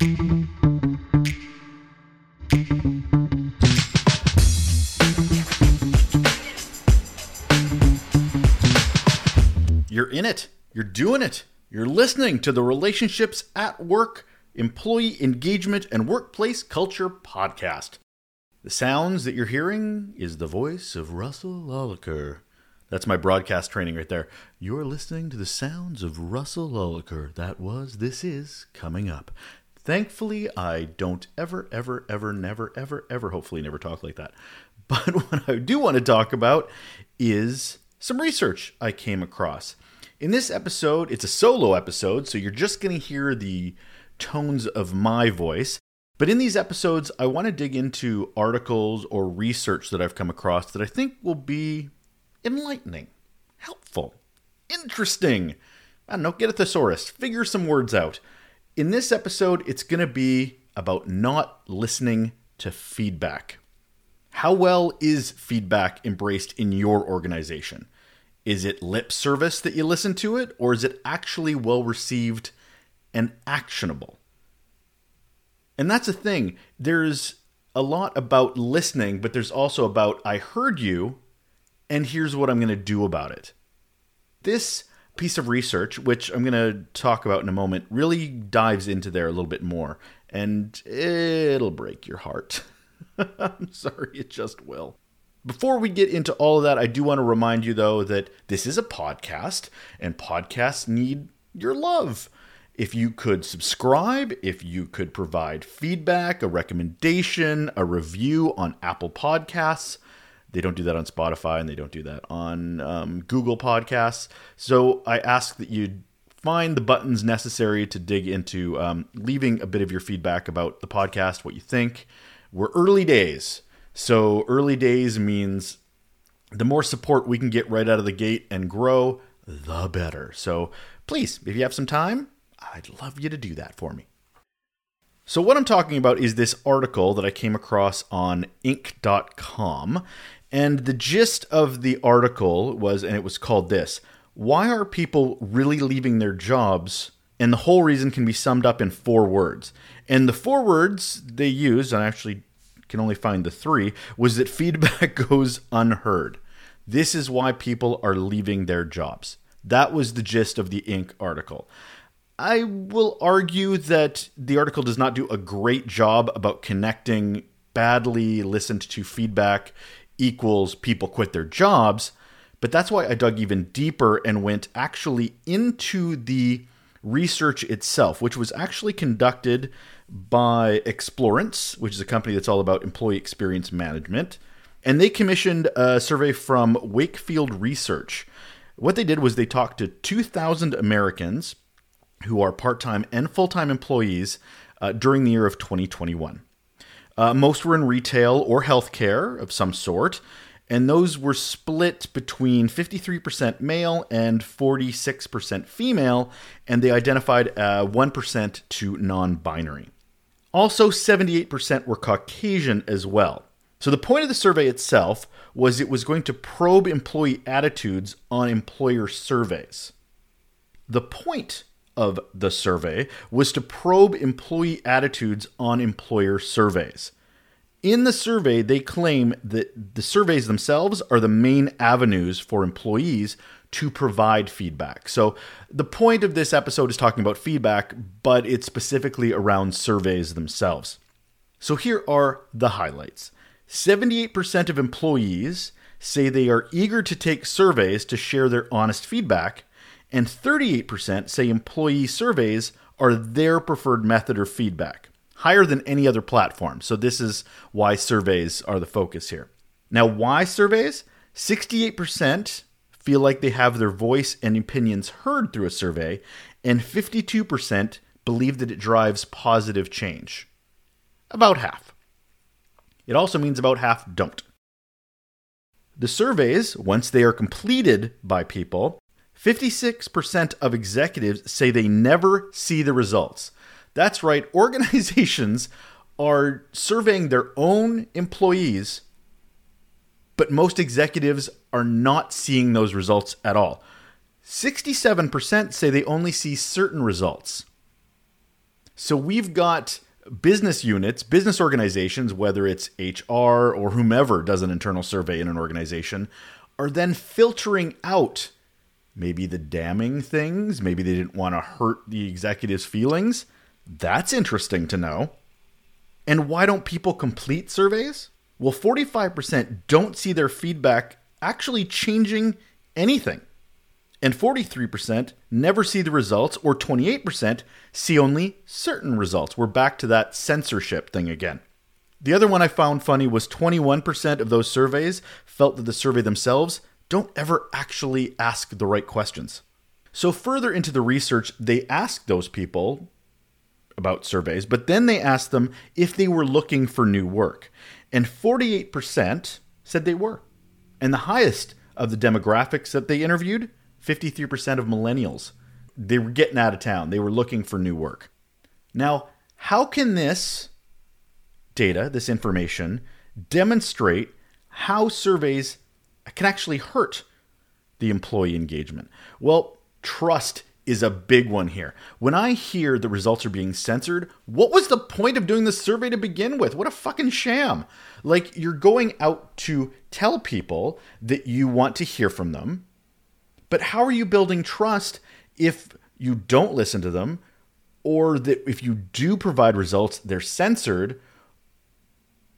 You're in it. You're doing it. You're listening to the Relationships at Work, Employee Engagement, and Workplace Culture podcast. The sounds that you're hearing is the voice of Russel Lolacher. That's my broadcast training right there. You're listening to the sounds of Russel Lolacher. That was, this is coming up. Thankfully, I don't ever, ever, ever, never, ever, ever, hopefully never talk like that. But what I do want to talk about is some research I came across. In this episode, it's a solo episode, so you're just going to hear the tones of my voice. But in these episodes, I want to dig into articles or research that I've come across that I think will be enlightening, helpful, interesting. I don't know, get a thesaurus, figure some words out. In this episode, it's going to be about not listening to feedback. How well is feedback embraced in your organization? Is it lip service that you listen to it, or is it actually well received and actionable? And that's the thing. There's a lot about listening, but there's also about I heard you, and here's what I'm going to do about it. This piece of research, which I'm going to talk about in a moment, really dives into there a little bit more, and it'll break your heart. I'm sorry, it just will. Before we get into all of that, I do want to remind you, though, that this is a podcast and podcasts need your love. If you could subscribe, if you could provide feedback, a recommendation, a review on Apple Podcasts, they don't do that on Spotify and they don't do that on um, Google Podcasts. So I ask that you find the buttons necessary to dig into um, leaving a bit of your feedback about the podcast, what you think. We're early days. So early days means the more support we can get right out of the gate and grow, the better. So please, if you have some time, I'd love you to do that for me. So, what I'm talking about is this article that I came across on Inc.com. And the gist of the article was, and it was called this Why are people really leaving their jobs? And the whole reason can be summed up in four words. And the four words they used, and I actually can only find the three, was that feedback goes unheard. This is why people are leaving their jobs. That was the gist of the Inc. article. I will argue that the article does not do a great job about connecting badly listened to feedback equals people quit their jobs, but that's why I dug even deeper and went actually into the research itself, which was actually conducted by Explorance, which is a company that's all about employee experience management. And they commissioned a survey from Wakefield Research. What they did was they talked to 2,000 Americans who are part time and full time employees uh, during the year of 2021. Uh, most were in retail or healthcare of some sort, and those were split between 53% male and 46% female, and they identified uh, 1% to non binary. Also, 78% were Caucasian as well. So, the point of the survey itself was it was going to probe employee attitudes on employer surveys. The point of the survey was to probe employee attitudes on employer surveys. In the survey, they claim that the surveys themselves are the main avenues for employees to provide feedback. So, the point of this episode is talking about feedback, but it's specifically around surveys themselves. So, here are the highlights 78% of employees say they are eager to take surveys to share their honest feedback, and 38% say employee surveys are their preferred method of feedback higher than any other platform. So this is why surveys are the focus here. Now, why surveys? 68% feel like they have their voice and opinions heard through a survey, and 52% believe that it drives positive change. About half. It also means about half don't. The surveys, once they are completed by people, 56% of executives say they never see the results. That's right, organizations are surveying their own employees, but most executives are not seeing those results at all. 67% say they only see certain results. So we've got business units, business organizations, whether it's HR or whomever does an internal survey in an organization, are then filtering out maybe the damning things, maybe they didn't want to hurt the executive's feelings. That's interesting to know. And why don't people complete surveys? Well, 45% don't see their feedback actually changing anything. And 43% never see the results, or 28% see only certain results. We're back to that censorship thing again. The other one I found funny was 21% of those surveys felt that the survey themselves don't ever actually ask the right questions. So, further into the research, they asked those people about surveys, but then they asked them if they were looking for new work. And 48% said they were. And the highest of the demographics that they interviewed 53% of millennials. They were getting out of town, they were looking for new work. Now, how can this data, this information, demonstrate how surveys can actually hurt the employee engagement? Well, trust is a big one here. When I hear the results are being censored, what was the point of doing the survey to begin with? What a fucking sham. Like, you're going out to tell people that you want to hear from them, but how are you building trust if you don't listen to them, or that if you do provide results, they're censored?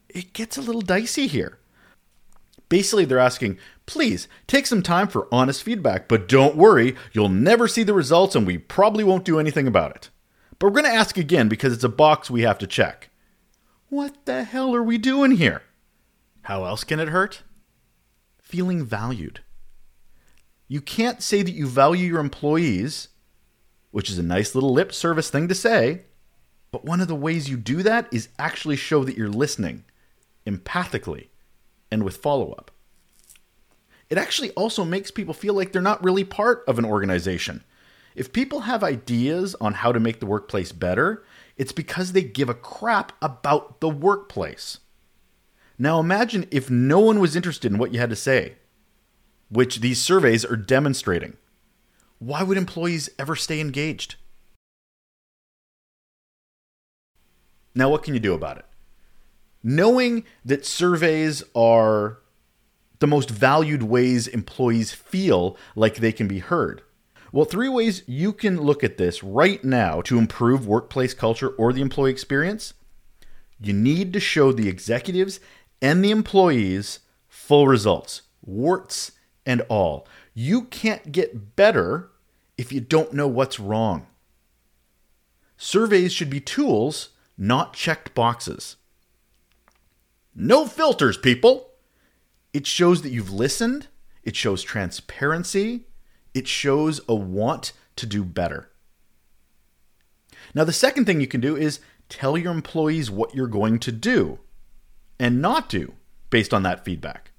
It gets a little dicey here. Basically, they're asking, please take some time for honest feedback, but don't worry, you'll never see the results and we probably won't do anything about it. But we're going to ask again because it's a box we have to check. What the hell are we doing here? How else can it hurt? Feeling valued. You can't say that you value your employees, which is a nice little lip service thing to say, but one of the ways you do that is actually show that you're listening empathically and with follow up. It actually also makes people feel like they're not really part of an organization. If people have ideas on how to make the workplace better, it's because they give a crap about the workplace. Now imagine if no one was interested in what you had to say, which these surveys are demonstrating. Why would employees ever stay engaged? Now, what can you do about it? Knowing that surveys are the most valued ways employees feel like they can be heard. Well, three ways you can look at this right now to improve workplace culture or the employee experience. You need to show the executives and the employees full results, warts and all. You can't get better if you don't know what's wrong. Surveys should be tools, not checked boxes. No filters, people. It shows that you've listened, it shows transparency, it shows a want to do better. Now, the second thing you can do is tell your employees what you're going to do and not do based on that feedback.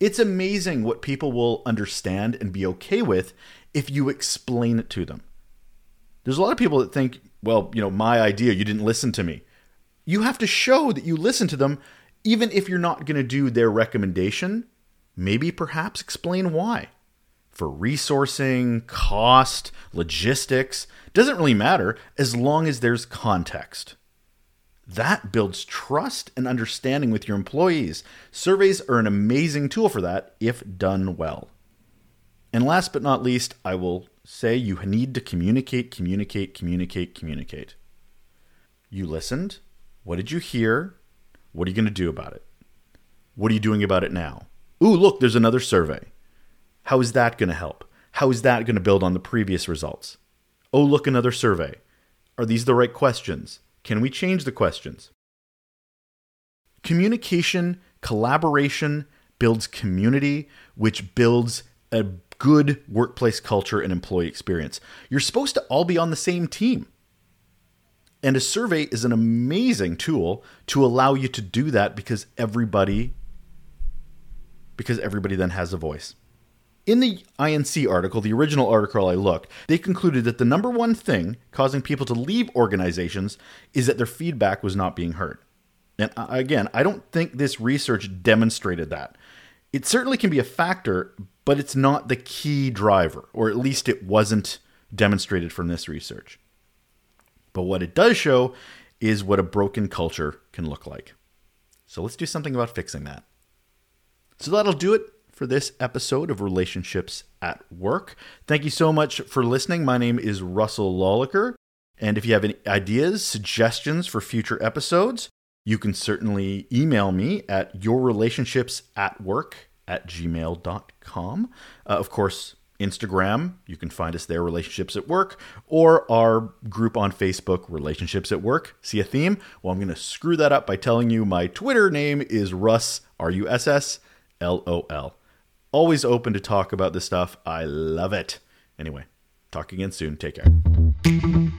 It's amazing what people will understand and be okay with if you explain it to them. There's a lot of people that think, well, you know, my idea, you didn't listen to me you have to show that you listen to them, even if you're not going to do their recommendation. Maybe perhaps explain why. For resourcing, cost, logistics, doesn't really matter as long as there's context. That builds trust and understanding with your employees. Surveys are an amazing tool for that if done well. And last but not least, I will say you need to communicate, communicate, communicate, communicate. You listened, what did you hear? What are you going to do about it? What are you doing about it now? Ooh, look, there's another survey. How is that going to help? How is that going to build on the previous results? Oh, look, another survey. Are these the right questions? Can we change the questions? Communication, collaboration builds community, which builds a good workplace culture and employee experience. You're supposed to all be on the same team. And a survey is an amazing tool to allow you to do that because everybody because everybody then has a voice. In the INC article, the original article I looked, they concluded that the number one thing causing people to leave organizations is that their feedback was not being heard. And uh, again, I don't think this research demonstrated that. It certainly can be a factor, but it's not the key driver, or at least it wasn't demonstrated from this research. But what it does show is what a broken culture can look like. So let's do something about fixing that. So that'll do it for this episode of Relationships at Work. Thank you so much for listening. My name is Russel Lolacher. And if you have any ideas, suggestions for future episodes, you can certainly email me at yourrelationshipsatwork at gmail.com. Uh, of course, Instagram, you can find us there, Relationships at Work, or our group on Facebook, Relationships at Work. See a theme? Well, I'm going to screw that up by telling you my Twitter name is Russ, R U S S L O L. Always open to talk about this stuff. I love it. Anyway, talk again soon. Take care.